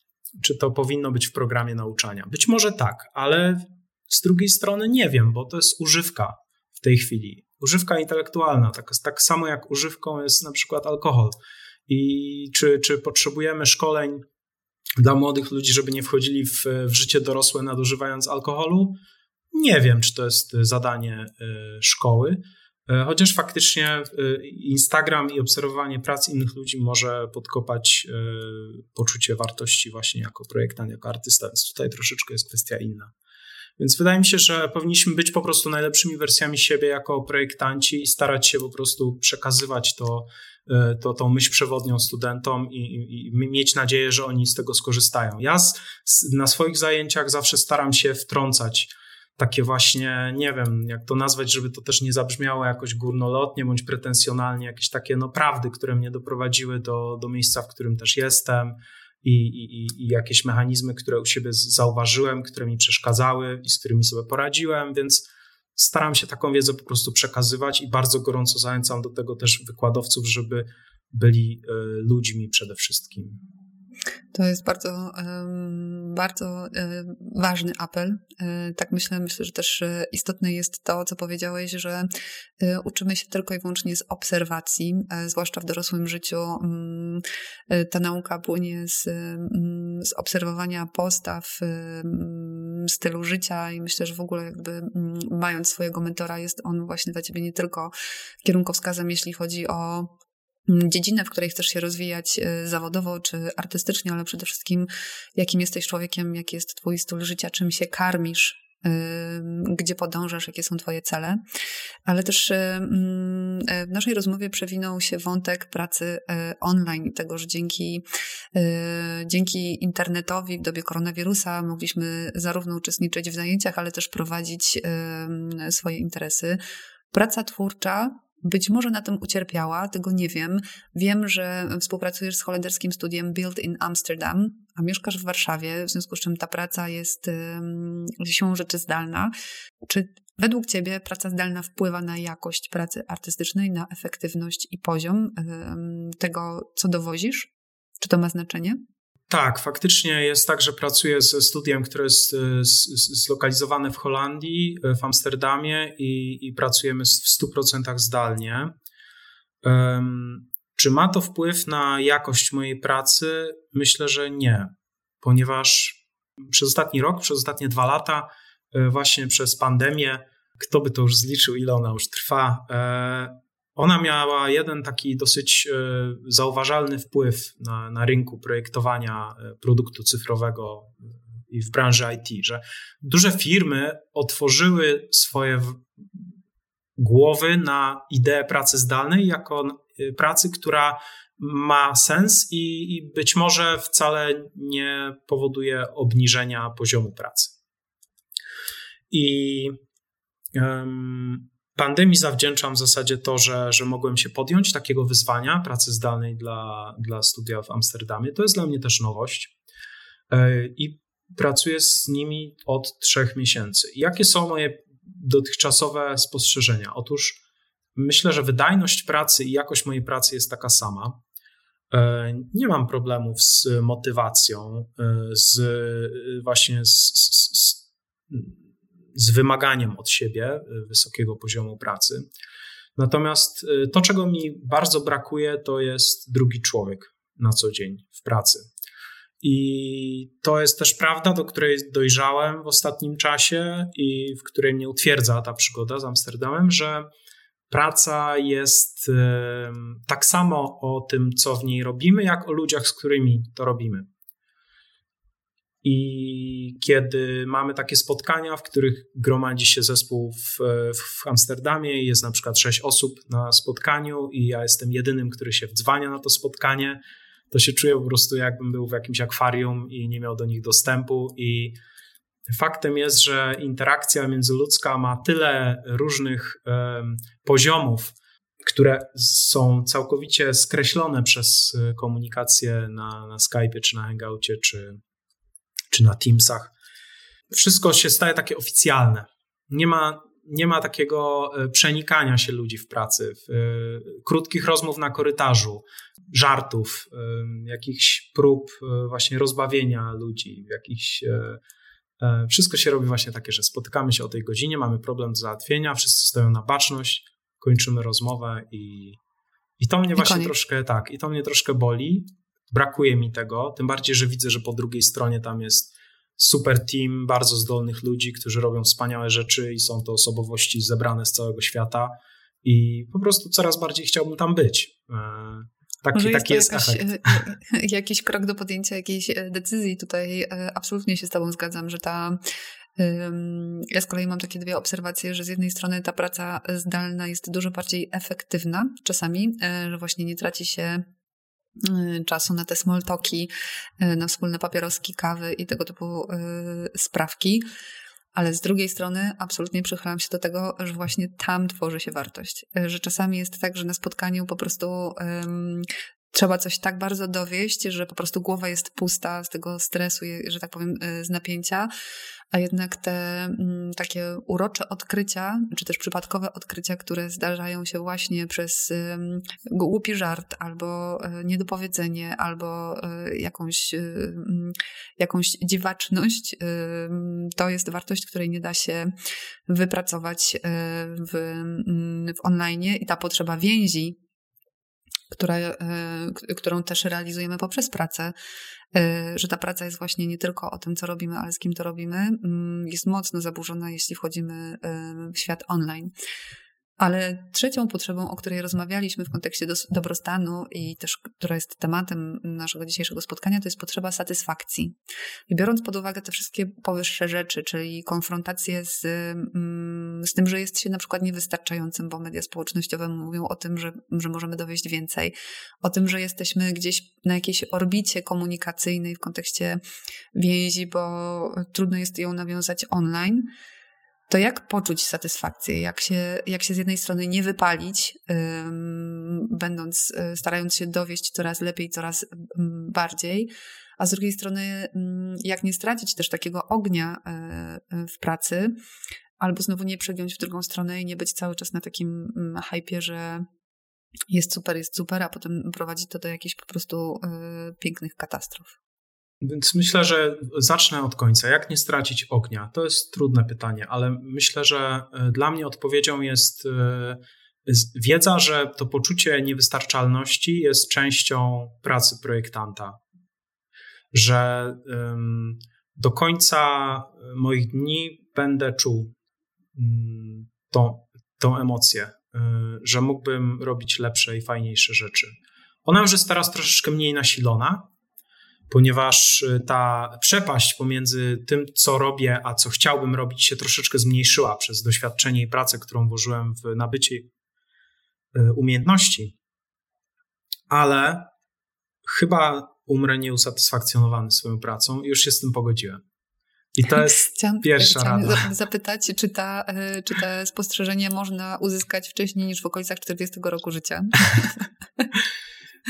czy to powinno być w programie nauczania. Być może tak, ale z drugiej strony nie wiem, bo to jest używka w tej chwili. Używka intelektualna, tak, tak samo jak używką jest na przykład alkohol. i czy, czy potrzebujemy szkoleń dla młodych ludzi, żeby nie wchodzili w, w życie dorosłe nadużywając alkoholu? Nie wiem, czy to jest zadanie szkoły. E, chociaż faktycznie e, Instagram i obserwowanie pracy innych ludzi może podkopać e, poczucie wartości właśnie jako projektant, jako artysta, więc tutaj troszeczkę jest kwestia inna. Więc wydaje mi się, że powinniśmy być po prostu najlepszymi wersjami siebie jako projektanci i starać się po prostu przekazywać to, to tą myśl przewodnią studentom i, i, i mieć nadzieję, że oni z tego skorzystają. Ja z, na swoich zajęciach zawsze staram się wtrącać takie właśnie, nie wiem, jak to nazwać, żeby to też nie zabrzmiało jakoś górnolotnie bądź pretensjonalnie, jakieś takie no prawdy, które mnie doprowadziły do, do miejsca, w którym też jestem i, i, i jakieś mechanizmy, które u siebie zauważyłem, które mi przeszkadzały i z którymi sobie poradziłem, więc staram się taką wiedzę po prostu przekazywać i bardzo gorąco zachęcam do tego też wykładowców, żeby byli y, ludźmi przede wszystkim. To jest bardzo, bardzo ważny apel. E, tak myślę, myślę, że też e, istotne jest to, co powiedziałeś, że e, uczymy się tylko i wyłącznie z obserwacji, zwłaszcza w dorosłym życiu. Mm, ta nauka płynie z, mm, z obserwowania postaw, mm, stylu życia i myślę, że w ogóle jakby mając swojego mentora jest on właśnie dla ciebie nie tylko kierunkowskazem, jeśli chodzi o dziedzinę, w której chcesz się rozwijać e, zawodowo czy artystycznie, ale przede wszystkim jakim jesteś człowiekiem, jaki jest twój styl życia, czym się karmisz, gdzie podążasz, jakie są Twoje cele. Ale też mm, e, w naszej rozmowie przewinął się wątek pracy e, online tego, że dzięki, dzięki internetowi w dobie koronawirusa mogliśmy zarówno uczestniczyć w zajęciach, ale też prowadzić swoje interesy. Praca twórcza być może na tym ucierpiała, tego nie wiem. Wiem, że współpracujesz z holenderskim studiem Build in Amsterdam, a mieszkasz w Warszawie, w związku z czym ta praca jest um, siłą rzeczy zdalna. Czy według Ciebie praca zdalna wpływa na jakość pracy artystycznej, na efektywność i poziom um, tego, co dowozisz? Czy to ma znaczenie? Tak, faktycznie jest tak, że pracuję ze studiem, które jest e, zlokalizowane w Holandii, e, w Amsterdamie i, i pracujemy w 100% zdalnie. Um, czy ma to wpływ na jakość mojej pracy? Myślę, że nie, ponieważ przez ostatni rok, przez ostatnie dwa lata, e, właśnie przez pandemię, kto by to już zliczył, ile ona już trwa, ona miała jeden taki dosyć e, zauważalny wpływ na, na rynku projektowania e, produktu cyfrowego e, i w branży IT, że duże firmy otworzyły swoje głowy na ideę pracy zdalnej jako pracy, która ma sens i, i być może wcale nie powoduje obniżenia poziomu pracy. I um, Pandemii zawdzięczam w zasadzie to, że, że mogłem się podjąć takiego wyzwania pracy zdalnej dla, dla studia w Amsterdamie. To jest dla mnie też nowość e, i pracuję z nimi od trzech miesięcy. Jakie są moje dotychczasowe spostrzeżenia? Otóż myślę, że wydajność pracy i jakość mojej pracy jest taka sama. E, nie mam problemów z motywacją, e, z właśnie z, z, z z wymaganiem od siebie y, wysokiego poziomu pracy. Natomiast y, to, czego mi bardzo brakuje, to jest drugi człowiek na co dzień w pracy. I to jest też prawda, do której dojrzałem w ostatnim czasie i w której mnie utwierdza ta przygoda z Amsterdamem, że praca jest tak samo o tym, co w niej robimy, jak o ludziach, z którymi to robimy. I kiedy mamy takie spotkania, w których gromadzi się zespół w, w Amsterdamie i jest na przykład sześć osób na spotkaniu i ja jestem jedynym, który się wdzwania na to spotkanie, to się czuję po prostu jakbym był w jakimś akwarium i nie miał do nich dostępu. I faktem jest, że interakcja międzyludzka ma tyle różnych um, poziomów, które są całkowicie skreślone przez komunikację na, na Skype, czy na Hangoucie, czy, czy na Teamsach. Wszystko się staje takie oficjalne. Nie ma, nie ma takiego e, przenikania się ludzi w pracy, w, e, krótkich rozmów na korytarzu, żartów, e, jakichś prób właśnie rozbawienia ludzi, jakichś. Wszystko się robi właśnie takie, że spotykamy się o tej godzinie, mamy problem do załatwienia, wszyscy stoją na baczność, kończymy rozmowę i, I to mnie właśnie troszkę, tak, i to mnie troszkę boli. Brakuje mi tego, tym bardziej, że widzę, że po drugiej stronie tam jest super team bardzo zdolnych ludzi, którzy robią wspaniałe rzeczy i są to osobowości zebrane z całego świata i po prostu coraz bardziej chciałbym tam być. E, taki, Może taki jest, jest jakaś, efekt. E, jakiś krok do podjęcia jakiejś e, decyzji. Tutaj absolutnie się z Tobą zgadzam, że ta. Ja z kolei mam takie dwie obserwacje, że z jednej strony ta praca zdalna jest dużo bardziej efektywna czasami, że właśnie nie traci się czasu na te small talki, y, na wspólne papieroski, kawy i tego typu y, sprawki. Ale z drugiej strony absolutnie przychylam się do tego, że właśnie tam tworzy się wartość. Że czasami jest tak, że na spotkaniu po prostu um, trzeba coś tak bardzo dowieść, że po prostu głowa jest pusta z tego stresu, że tak powiem, z napięcia, a jednak te mm, takie urocze odkrycia, czy też przypadkowe odkrycia, które zdarzają się właśnie przez głupi żart, albo e, niedopowiedzenie, albo e, jakąś, e, mm, jakąś dziwaczność, to jest wartość, której nie da się wypracować w, mm, w online i ta potrzeba więzi która, którą też realizujemy poprzez pracę, E, że ta praca jest właśnie nie tylko o tym, co robimy, ale z kim to robimy, mm, jest mocno zaburzona, jeśli wchodzimy e, w świat online. Ale trzecią potrzebą, o której rozmawialiśmy w kontekście dobrostanu i też która jest tematem naszego dzisiejszego spotkania, to jest potrzeba satysfakcji. I biorąc pod uwagę te wszystkie powyższe rzeczy, czyli konfrontację z, mm, z tym, że jest się na przykład niewystarczającym, bo media społecznościowe mówią o tym, że, że możemy dowieść więcej, o tym, że jesteśmy gdzieś na jakiejś orbicie komunikacyjnej w kontekście więzi, bo trudno jest ją nawiązać online to jak poczuć satysfakcję, jak się, jak się z jednej strony nie wypalić, będąc, y, starając się dowieść coraz lepiej, coraz bardziej, a z drugiej strony jak nie stracić też takiego ognia y, y, w pracy, albo znowu nie przegiąć w drugą stronę i nie być cały czas na takim hypie, że jest super, jest super, a potem prowadzi to do jakichś po prostu pięknych katastrof. Więc myślę, że zacznę od końca. Jak nie stracić ognia? To jest trudne pytanie, ale myślę, że e, dla mnie odpowiedzią jest e, wiedza, że to poczucie niewystarczalności jest częścią pracy projektanta. Że do końca moich dni będę czuł mm, tą, tą emocję, e, że mógłbym robić lepsze i fajniejsze rzeczy. Ona już jest teraz troszeczkę mniej nasilona, ponieważ y, ta przepaść pomiędzy tym, co robię, a co chciałbym robić, się troszeczkę zmniejszyła przez doświadczenie i pracę, którą włożyłem w nabycie y, umiejętności. Ale chyba umrę nieusatysfakcjonowany swoją pracą i już się z tym pogodziłem. I to jest chciałam, pierwsza chciałam rada. zapytać, czy, ta, y, czy te spostrzeżenie można uzyskać wcześniej niż w okolicach 40 roku życia?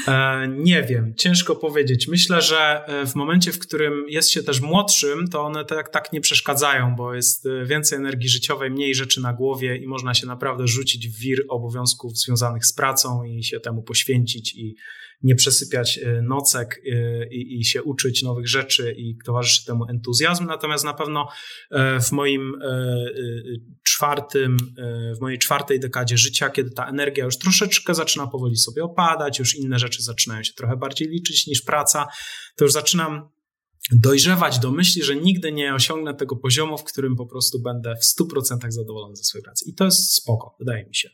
E, nie wiem, ciężko powiedzieć. Myślę, że e, w momencie, w którym jest się też młodszym, to one tak, tak nie przeszkadzają, bo jest e, więcej energii życiowej, mniej rzeczy na głowie i można się naprawdę rzucić w wir obowiązków związanych z pracą i się temu poświęcić i nie przesypiać e, nocek e, i, i się uczyć nowych rzeczy i towarzyszy temu entuzjazm. Natomiast na pewno e, w moim czwartym, w mojej czwartej dekadzie życia, kiedy ta energia już troszeczkę zaczyna powoli sobie opadać, już inne rzeczy zaczynają się trochę bardziej liczyć niż praca, to już zaczynam dojrzewać do myśli, że nigdy nie osiągnę tego poziomu, w którym po prostu będę w 100% zadowolony ze swojej pracy. I to jest spoko, wydaje mi się,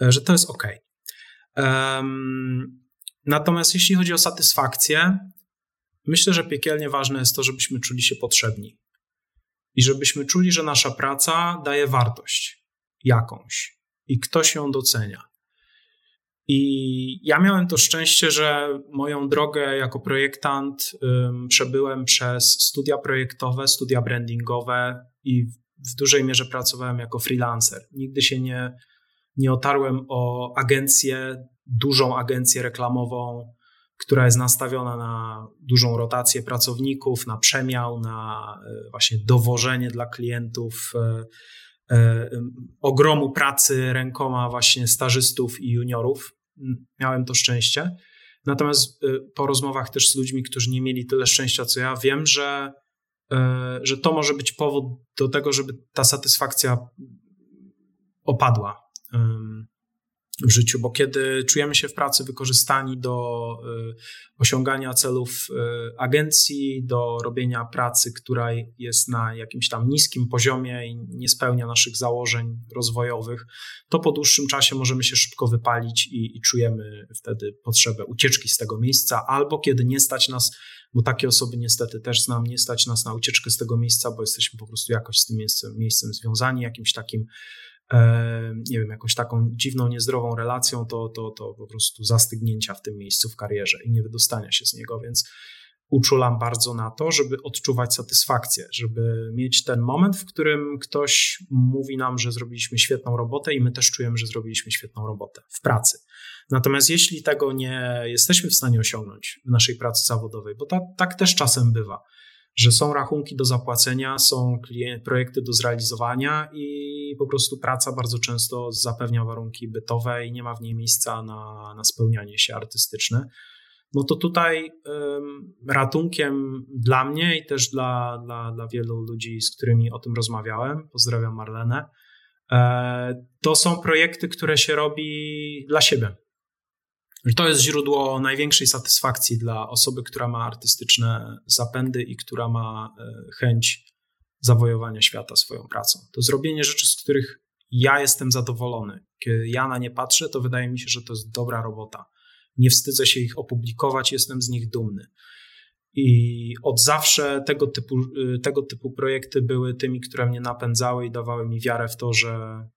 że to jest ok. Um, Natomiast jeśli chodzi o satysfakcję, myślę, że piekielnie ważne jest to, żebyśmy czuli się potrzebni i żebyśmy czuli, że nasza praca daje wartość jakąś i ktoś ją docenia. I ja miałem to szczęście, że moją drogę jako projektant um, przebyłem przez studia projektowe, studia brandingowe i w dużej mierze pracowałem jako freelancer. Nigdy się nie, nie otarłem o agencję dużą agencję reklamową, która jest nastawiona na dużą rotację pracowników, na przemiał, na e, właśnie dowożenie dla klientów e, e, ogromu pracy rękoma właśnie stażystów i juniorów. Miałem to szczęście. Natomiast po rozmowach też z ludźmi, którzy nie mieli tyle szczęścia co ja, wiem, że, że to może być powód do tego, żeby ta satysfakcja opadła. W życiu, bo kiedy czujemy się w pracy wykorzystani do y, osiągania celów y, agencji, do robienia pracy, która jest na jakimś tam niskim poziomie i nie spełnia naszych założeń rozwojowych, to po dłuższym czasie możemy się szybko wypalić i, i czujemy wtedy potrzebę ucieczki z tego miejsca, albo kiedy nie stać nas, bo takie osoby niestety też znam, nie stać nas na ucieczkę z tego miejsca, bo jesteśmy po prostu jakoś z tym miejscem, miejscem związani, jakimś takim nie wiem, jakąś taką dziwną, niezdrową relacją, to, to, to po prostu zastygnięcia w tym miejscu w karierze i nie wydostania się z niego, więc uczulam bardzo na to, żeby odczuwać satysfakcję, żeby mieć ten moment, w którym ktoś mówi nam, że zrobiliśmy świetną robotę i my też czujemy, że zrobiliśmy świetną robotę w pracy. Natomiast jeśli tego nie jesteśmy w stanie osiągnąć w naszej pracy zawodowej, bo ta, tak też czasem bywa, że są rachunki do zapłacenia, są projekty do zrealizowania i po prostu praca bardzo często zapewnia warunki bytowe i nie ma w niej miejsca na, na spełnianie się artystyczne. No to tutaj um, ratunkiem dla mnie i też dla, dla, dla wielu ludzi, z którymi o tym rozmawiałem, pozdrawiam Marlenę, e, to są projekty, które się robi dla siebie to jest źródło największej satysfakcji dla osoby, która ma artystyczne zapędy i która ma e, chęć zawojowania świata swoją pracą. To zrobienie rzeczy, z których ja jestem zadowolony. Kiedy ja na nie patrzę, to wydaje mi się, że to jest dobra robota. Nie wstydzę się ich opublikować, jestem z nich dumny. I od zawsze tego typu, e, tego typu projekty były tymi, które mnie napędzały i dawały mi wiarę w to, że,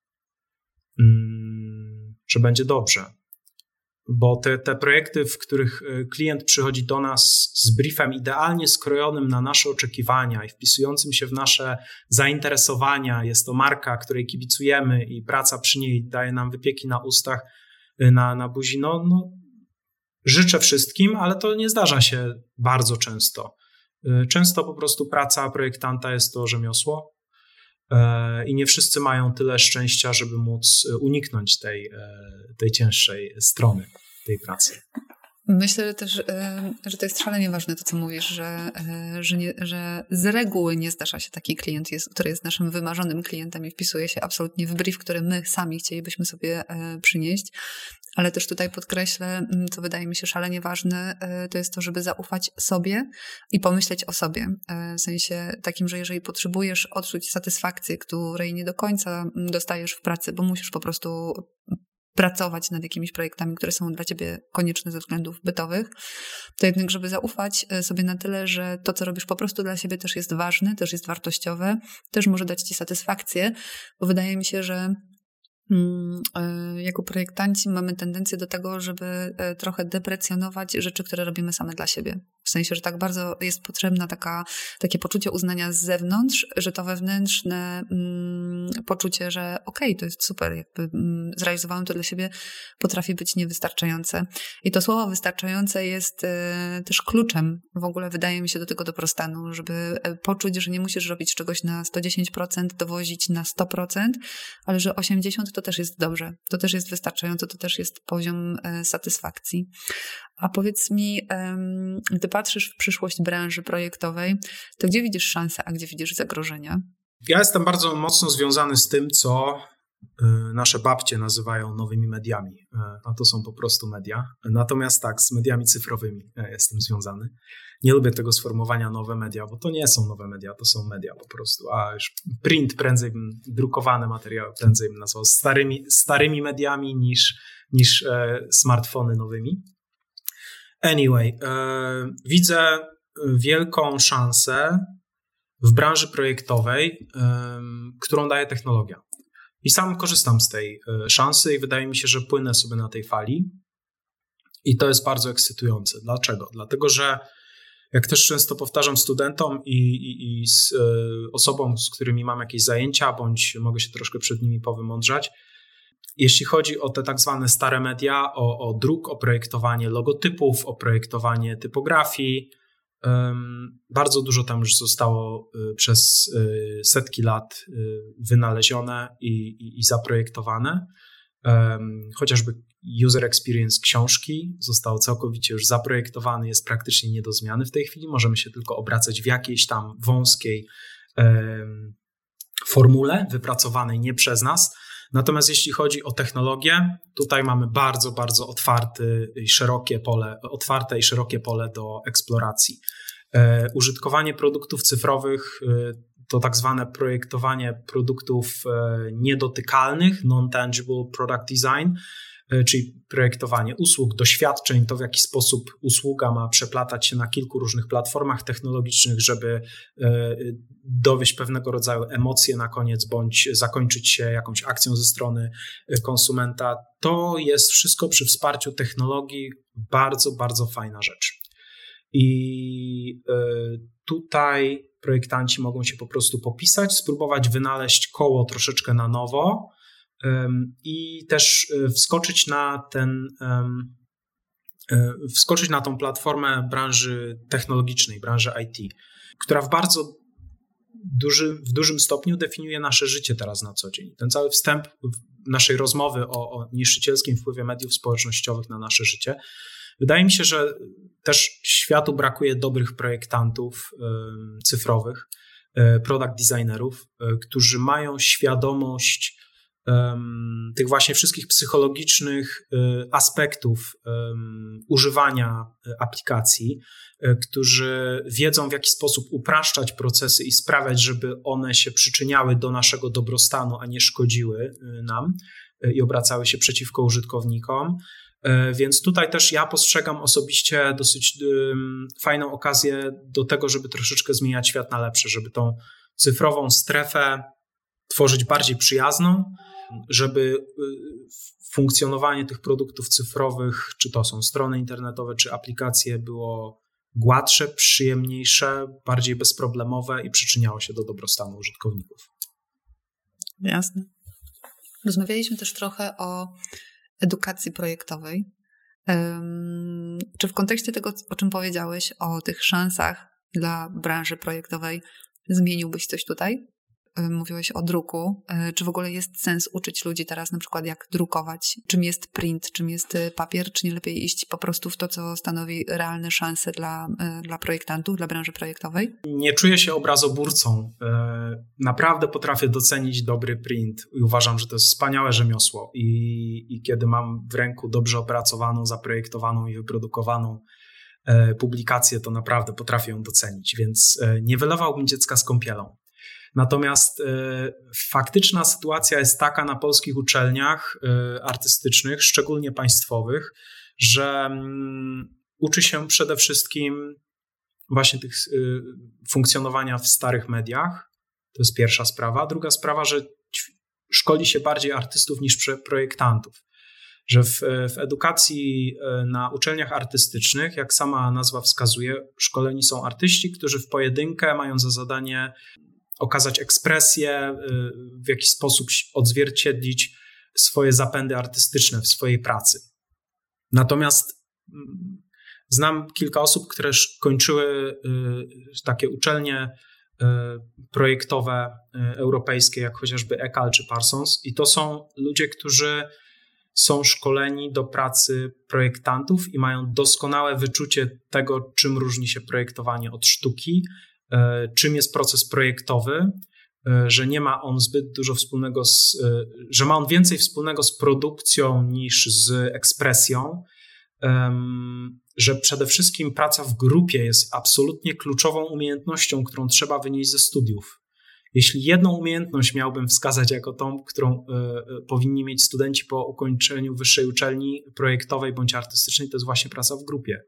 mm, że będzie dobrze bo te, te projekty, w których e, klient przychodzi do nas z briefem idealnie skrojonym na nasze oczekiwania i wpisującym się w nasze zainteresowania, jest to marka, której kibicujemy i praca przy niej daje nam wypieki na ustach, e, na, na buzi, no, no życzę wszystkim, ale to nie zdarza się bardzo często. E, często po prostu praca projektanta jest to rzemiosło, i nie wszyscy mają tyle szczęścia, żeby móc uniknąć tej, tej cięższej strony tej pracy. Myślę też, że to jest szalenie ważne to, co mówisz, że, że, nie, że z reguły nie zdarza się taki klient, jest, który jest naszym wymarzonym klientem i wpisuje się absolutnie w brief, który my sami chcielibyśmy sobie e, przynieść. Ale też tutaj podkreślę, mm, co wydaje mi się szalenie ważne, e, to jest to, żeby zaufać sobie i pomyśleć o sobie. E, w sensie takim, że jeżeli potrzebujesz odczuć satysfakcję, której nie do końca mm, dostajesz w pracy, bo musisz po prostu pracować nad jakimiś projektami, które są dla ciebie konieczne ze względów bytowych, to jednak, żeby zaufać e, sobie na tyle, że to, co robisz po prostu dla siebie też jest ważne, też jest wartościowe, też może dać ci satysfakcję, bo wydaje mi się, że jako projektanci mamy tendencję do tego, żeby e, trochę deprecjonować rzeczy, które robimy same dla siebie. W sensie, że tak bardzo jest potrzebna taka, takie poczucie uznania z zewnątrz, że to wewnętrzne mm, poczucie, że okej, okay, to jest super, jakby mm, zrealizowałem to dla siebie, potrafi być niewystarczające. I to słowo wystarczające jest e, też kluczem w ogóle, wydaje mi się, do tego dobrostanu, żeby poczuć, że nie musisz robić czegoś na 110%, dowozić na 100%, ale że 80% to też jest dobrze, to też jest wystarczająco, to też jest poziom e, satysfakcji. A powiedz mi, gdy patrzysz w przyszłość branży projektowej, to gdzie widzisz szanse, a gdzie widzisz zagrożenia? Ja jestem bardzo mocno związany z tym, co nasze babcie nazywają nowymi mediami, e, a to są po prostu media. Natomiast tak, z mediami cyfrowymi jestem związany nie lubię tego sformułowania nowe media, bo to nie są nowe media, to są media po prostu, a już print prędzej drukowane materiały prędzej bym nazwał starymi, starymi mediami niż, niż e, smartfony nowymi. Anyway, e, widzę wielką szansę w branży projektowej, e, którą daje technologia. I sam korzystam z tej e, szansy i wydaje mi się, że płynę sobie na tej fali. I to jest bardzo ekscytujące. Dlaczego? Dlatego, że jak też często powtarzam studentom i, i, i z e, osobom, z którymi mam jakieś zajęcia, bądź mogę się troszkę przed nimi powymądrzać, jeśli chodzi o te tak zwane stare media, o, o druk, o projektowanie logotypów, o projektowanie typografii, bardzo dużo tam już zostało y, przez y, setki lat y, wynalezione i, i, i zaprojektowane. Chociażby user experience książki został całkowicie już zaprojektowany, jest praktycznie nie do zmiany w tej chwili. Możemy się tylko obracać w jakiejś tam wąskiej formule wypracowanej nie przez nas. Natomiast jeśli chodzi o technologię, tutaj mamy bardzo, bardzo otwarty i szerokie pole, otwarte i szerokie pole do eksploracji. E, użytkowanie produktów cyfrowych e, to tak zwane projektowanie produktów e, niedotykalnych, non-tangible product design, czyli projektowanie usług, doświadczeń, to w jaki sposób usługa ma przeplatać się na kilku różnych platformach technologicznych, żeby dowieść pewnego rodzaju emocje na koniec, bądź zakończyć się jakąś akcją ze strony konsumenta. To jest wszystko przy wsparciu technologii bardzo, bardzo fajna rzecz. I e, tutaj projektanci mogą się po prostu popisać, spróbować wynaleźć koło troszeczkę na nowo i też e, wskoczyć na ten e, wskoczyć na tą platformę branży technologicznej, branży IT, która w bardzo duży, w dużym stopniu definiuje nasze życie teraz na co dzień. Ten cały wstęp naszej rozmowy o, o niszczycielskim wpływie mediów społecznościowych na nasze życie Wydaje mi się, że też światu brakuje dobrych projektantów cyfrowych, e, product designerów, którzy mają świadomość tych właśnie wszystkich psychologicznych e, aspektów używania aplikacji, którzy wiedzą, w jaki sposób upraszczać procesy i sprawiać, żeby one się przyczyniały do naszego dobrostanu, a nie szkodziły nam i obracały się przeciwko użytkownikom. E, więc tutaj też ja postrzegam osobiście dosyć fajną okazję do tego, żeby troszeczkę zmieniać świat na lepsze, żeby tą cyfrową strefę tworzyć bardziej przyjazną, żeby y, funkcjonowanie tych produktów cyfrowych, czy to są strony internetowe, czy aplikacje, było gładsze, przyjemniejsze, bardziej bezproblemowe i przyczyniało się do dobrostanu użytkowników. Jasne. Rozmawialiśmy też trochę o edukacji projektowej. Czy w kontekście tego, o czym powiedziałeś, o tych szansach dla branży projektowej, zmieniłbyś coś tutaj? Mówiłeś o druku. E, czy w ogóle jest sens uczyć ludzi teraz na przykład jak drukować? Czym jest print, czym jest e, papier? Czy nie lepiej iść po prostu w to, co stanowi realne szanse dla, dla projektantów, dla branży projektowej? Nie czuję się obrazoburcą. Naprawdę potrafię docenić dobry print i uważam, że to jest wspaniałe rzemiosło. I, i kiedy mam w ręku dobrze opracowaną, zaprojektowaną i wyprodukowaną publikację, to naprawdę potrafię ją docenić, więc nie wylewałbym dziecka z kąpielą. Natomiast e, faktyczna sytuacja jest taka na polskich uczelniach e, artystycznych, szczególnie państwowych, że mm, uczy się przede wszystkim właśnie tych e, funkcjonowania w starych mediach. To jest pierwsza sprawa. Druga sprawa, że szkoli się bardziej artystów niż projektantów. Że w, w edukacji na uczelniach artystycznych, jak sama nazwa wskazuje, szkoleni są artyści, którzy w pojedynkę mają za zadanie okazać ekspresję, y, w jakiś sposób odzwierciedlić swoje zapędy artystyczne w swojej pracy. Natomiast mm, znam kilka osób, które kończyły y, takie uczelnie y, projektowe europejskie, jak chociażby ECAL czy Parsons, i to są ludzie, którzy są szkoleni do pracy projektantów i mają doskonałe wyczucie tego, czym różni się projektowanie od sztuki, czym jest proces projektowy, e, że nie ma on zbyt dużo wspólnego z, e, że ma on więcej wspólnego z produkcją niż z ekspresją, że przede wszystkim praca w grupie jest absolutnie kluczową umiejętnością, którą trzeba wynieść ze studiów. Jeśli jedną umiejętność miałbym wskazać jako tą, którą powinni mieć studenci po ukończeniu wyższej uczelni projektowej bądź artystycznej, to jest właśnie praca w grupie.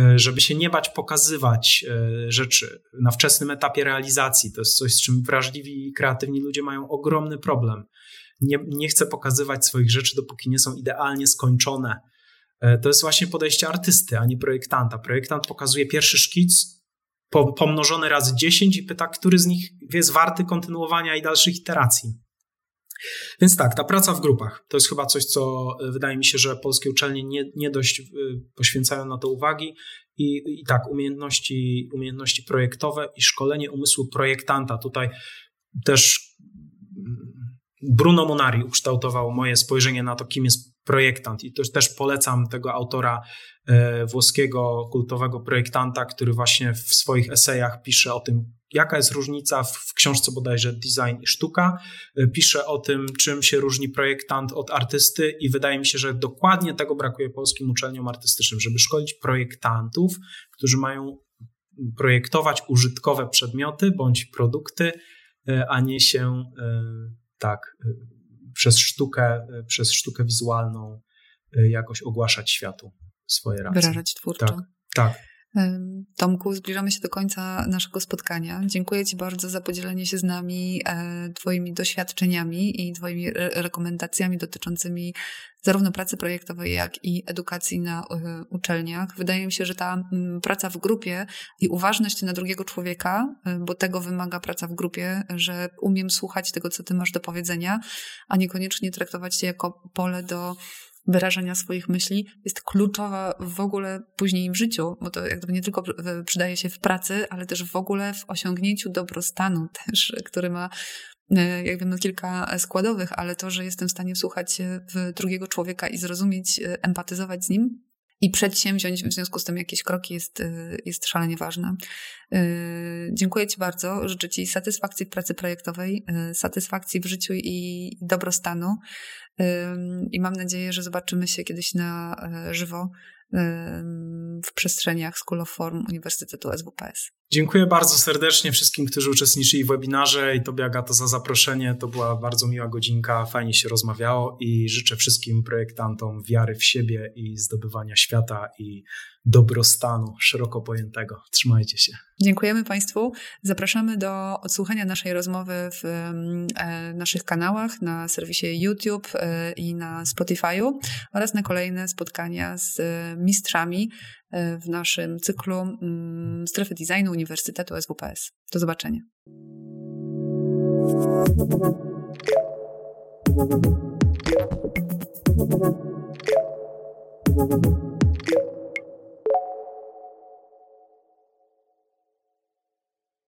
E, żeby się nie bać pokazywać e, rzeczy na wczesnym etapie realizacji. To jest coś, z czym wrażliwi i kreatywni ludzie mają ogromny problem. Nie, nie chcę pokazywać swoich rzeczy, dopóki nie są idealnie skończone. E, to jest właśnie podejście artysty, a nie projektanta. Projektant pokazuje pierwszy szkic, pomnożony razy 10 i pyta, który z nich jest warty kontynuowania i dalszych iteracji. Więc tak, ta praca w grupach to jest chyba coś, co e, wydaje mi się, że polskie uczelnie nie, nie dość e, poświęcają na to uwagi. I, I tak, umiejętności, umiejętności projektowe i szkolenie umysłu projektanta. Tutaj też mm, Bruno Monari ukształtował moje spojrzenie na to, kim jest projektant. I też, też polecam tego autora włoskiego kultowego projektanta, który właśnie w swoich esejach pisze o tym, jaka jest różnica w, w książce bodajże Design i Sztuka. E, pisze o tym, czym się różni projektant od artysty i wydaje mi się, że dokładnie tego brakuje polskim uczelniom artystycznym, żeby szkolić projektantów, którzy mają projektować użytkowe przedmioty bądź produkty, e, a nie się tak przez sztukę, przez sztukę wizualną jakoś ogłaszać światu swoje racje. Wyrażać twórczo. Tak, tak. Tomku, zbliżamy się do końca naszego spotkania. Dziękuję Ci bardzo za podzielenie się z nami e, Twoimi doświadczeniami i Twoimi rekomendacjami dotyczącymi zarówno pracy projektowej, jak i edukacji na e, uczelniach. Wydaje mi się, że ta praca w grupie i uważność na drugiego człowieka, e, bo tego wymaga praca w grupie, że umiem słuchać tego, co Ty masz do powiedzenia, a niekoniecznie traktować Cię jako pole do wyrażania swoich myśli jest kluczowa w ogóle później w życiu, bo to jakby nie tylko przydaje się w pracy, ale też w ogóle w osiągnięciu dobrostanu też, który ma e, jakby no kilka składowych, ale to, że jestem w stanie słuchać w drugiego człowieka i zrozumieć, e, empatyzować z nim, i przedsięwziąć w związku z tym jakieś kroki jest, y, jest szalenie ważne. Dziękuję Ci bardzo. Życzę Ci satysfakcji w pracy projektowej, satysfakcji w życiu i dobrostanu. I mam nadzieję, że zobaczymy się kiedyś na żywo w przestrzeniach School of Form Uniwersytetu SWPS. Dziękuję bardzo serdecznie wszystkim, którzy uczestniczyli w webinarze i Tobie Agato za zaproszenie. To była bardzo miła godzinka, fajnie się rozmawiało i życzę wszystkim projektantom wiary w siebie i zdobywania świata i dobrostanu szeroko pojętego. Trzymajcie się. Dziękujemy Państwu. Zapraszamy do odsłuchania naszej rozmowy w e, naszych kanałach na serwisie YouTube e, i na Spotify'u oraz na kolejne spotkania z e, mistrzami w naszym cyklu mm, Strefy Designu Uniwersytetu SWPS. Do zobaczenia.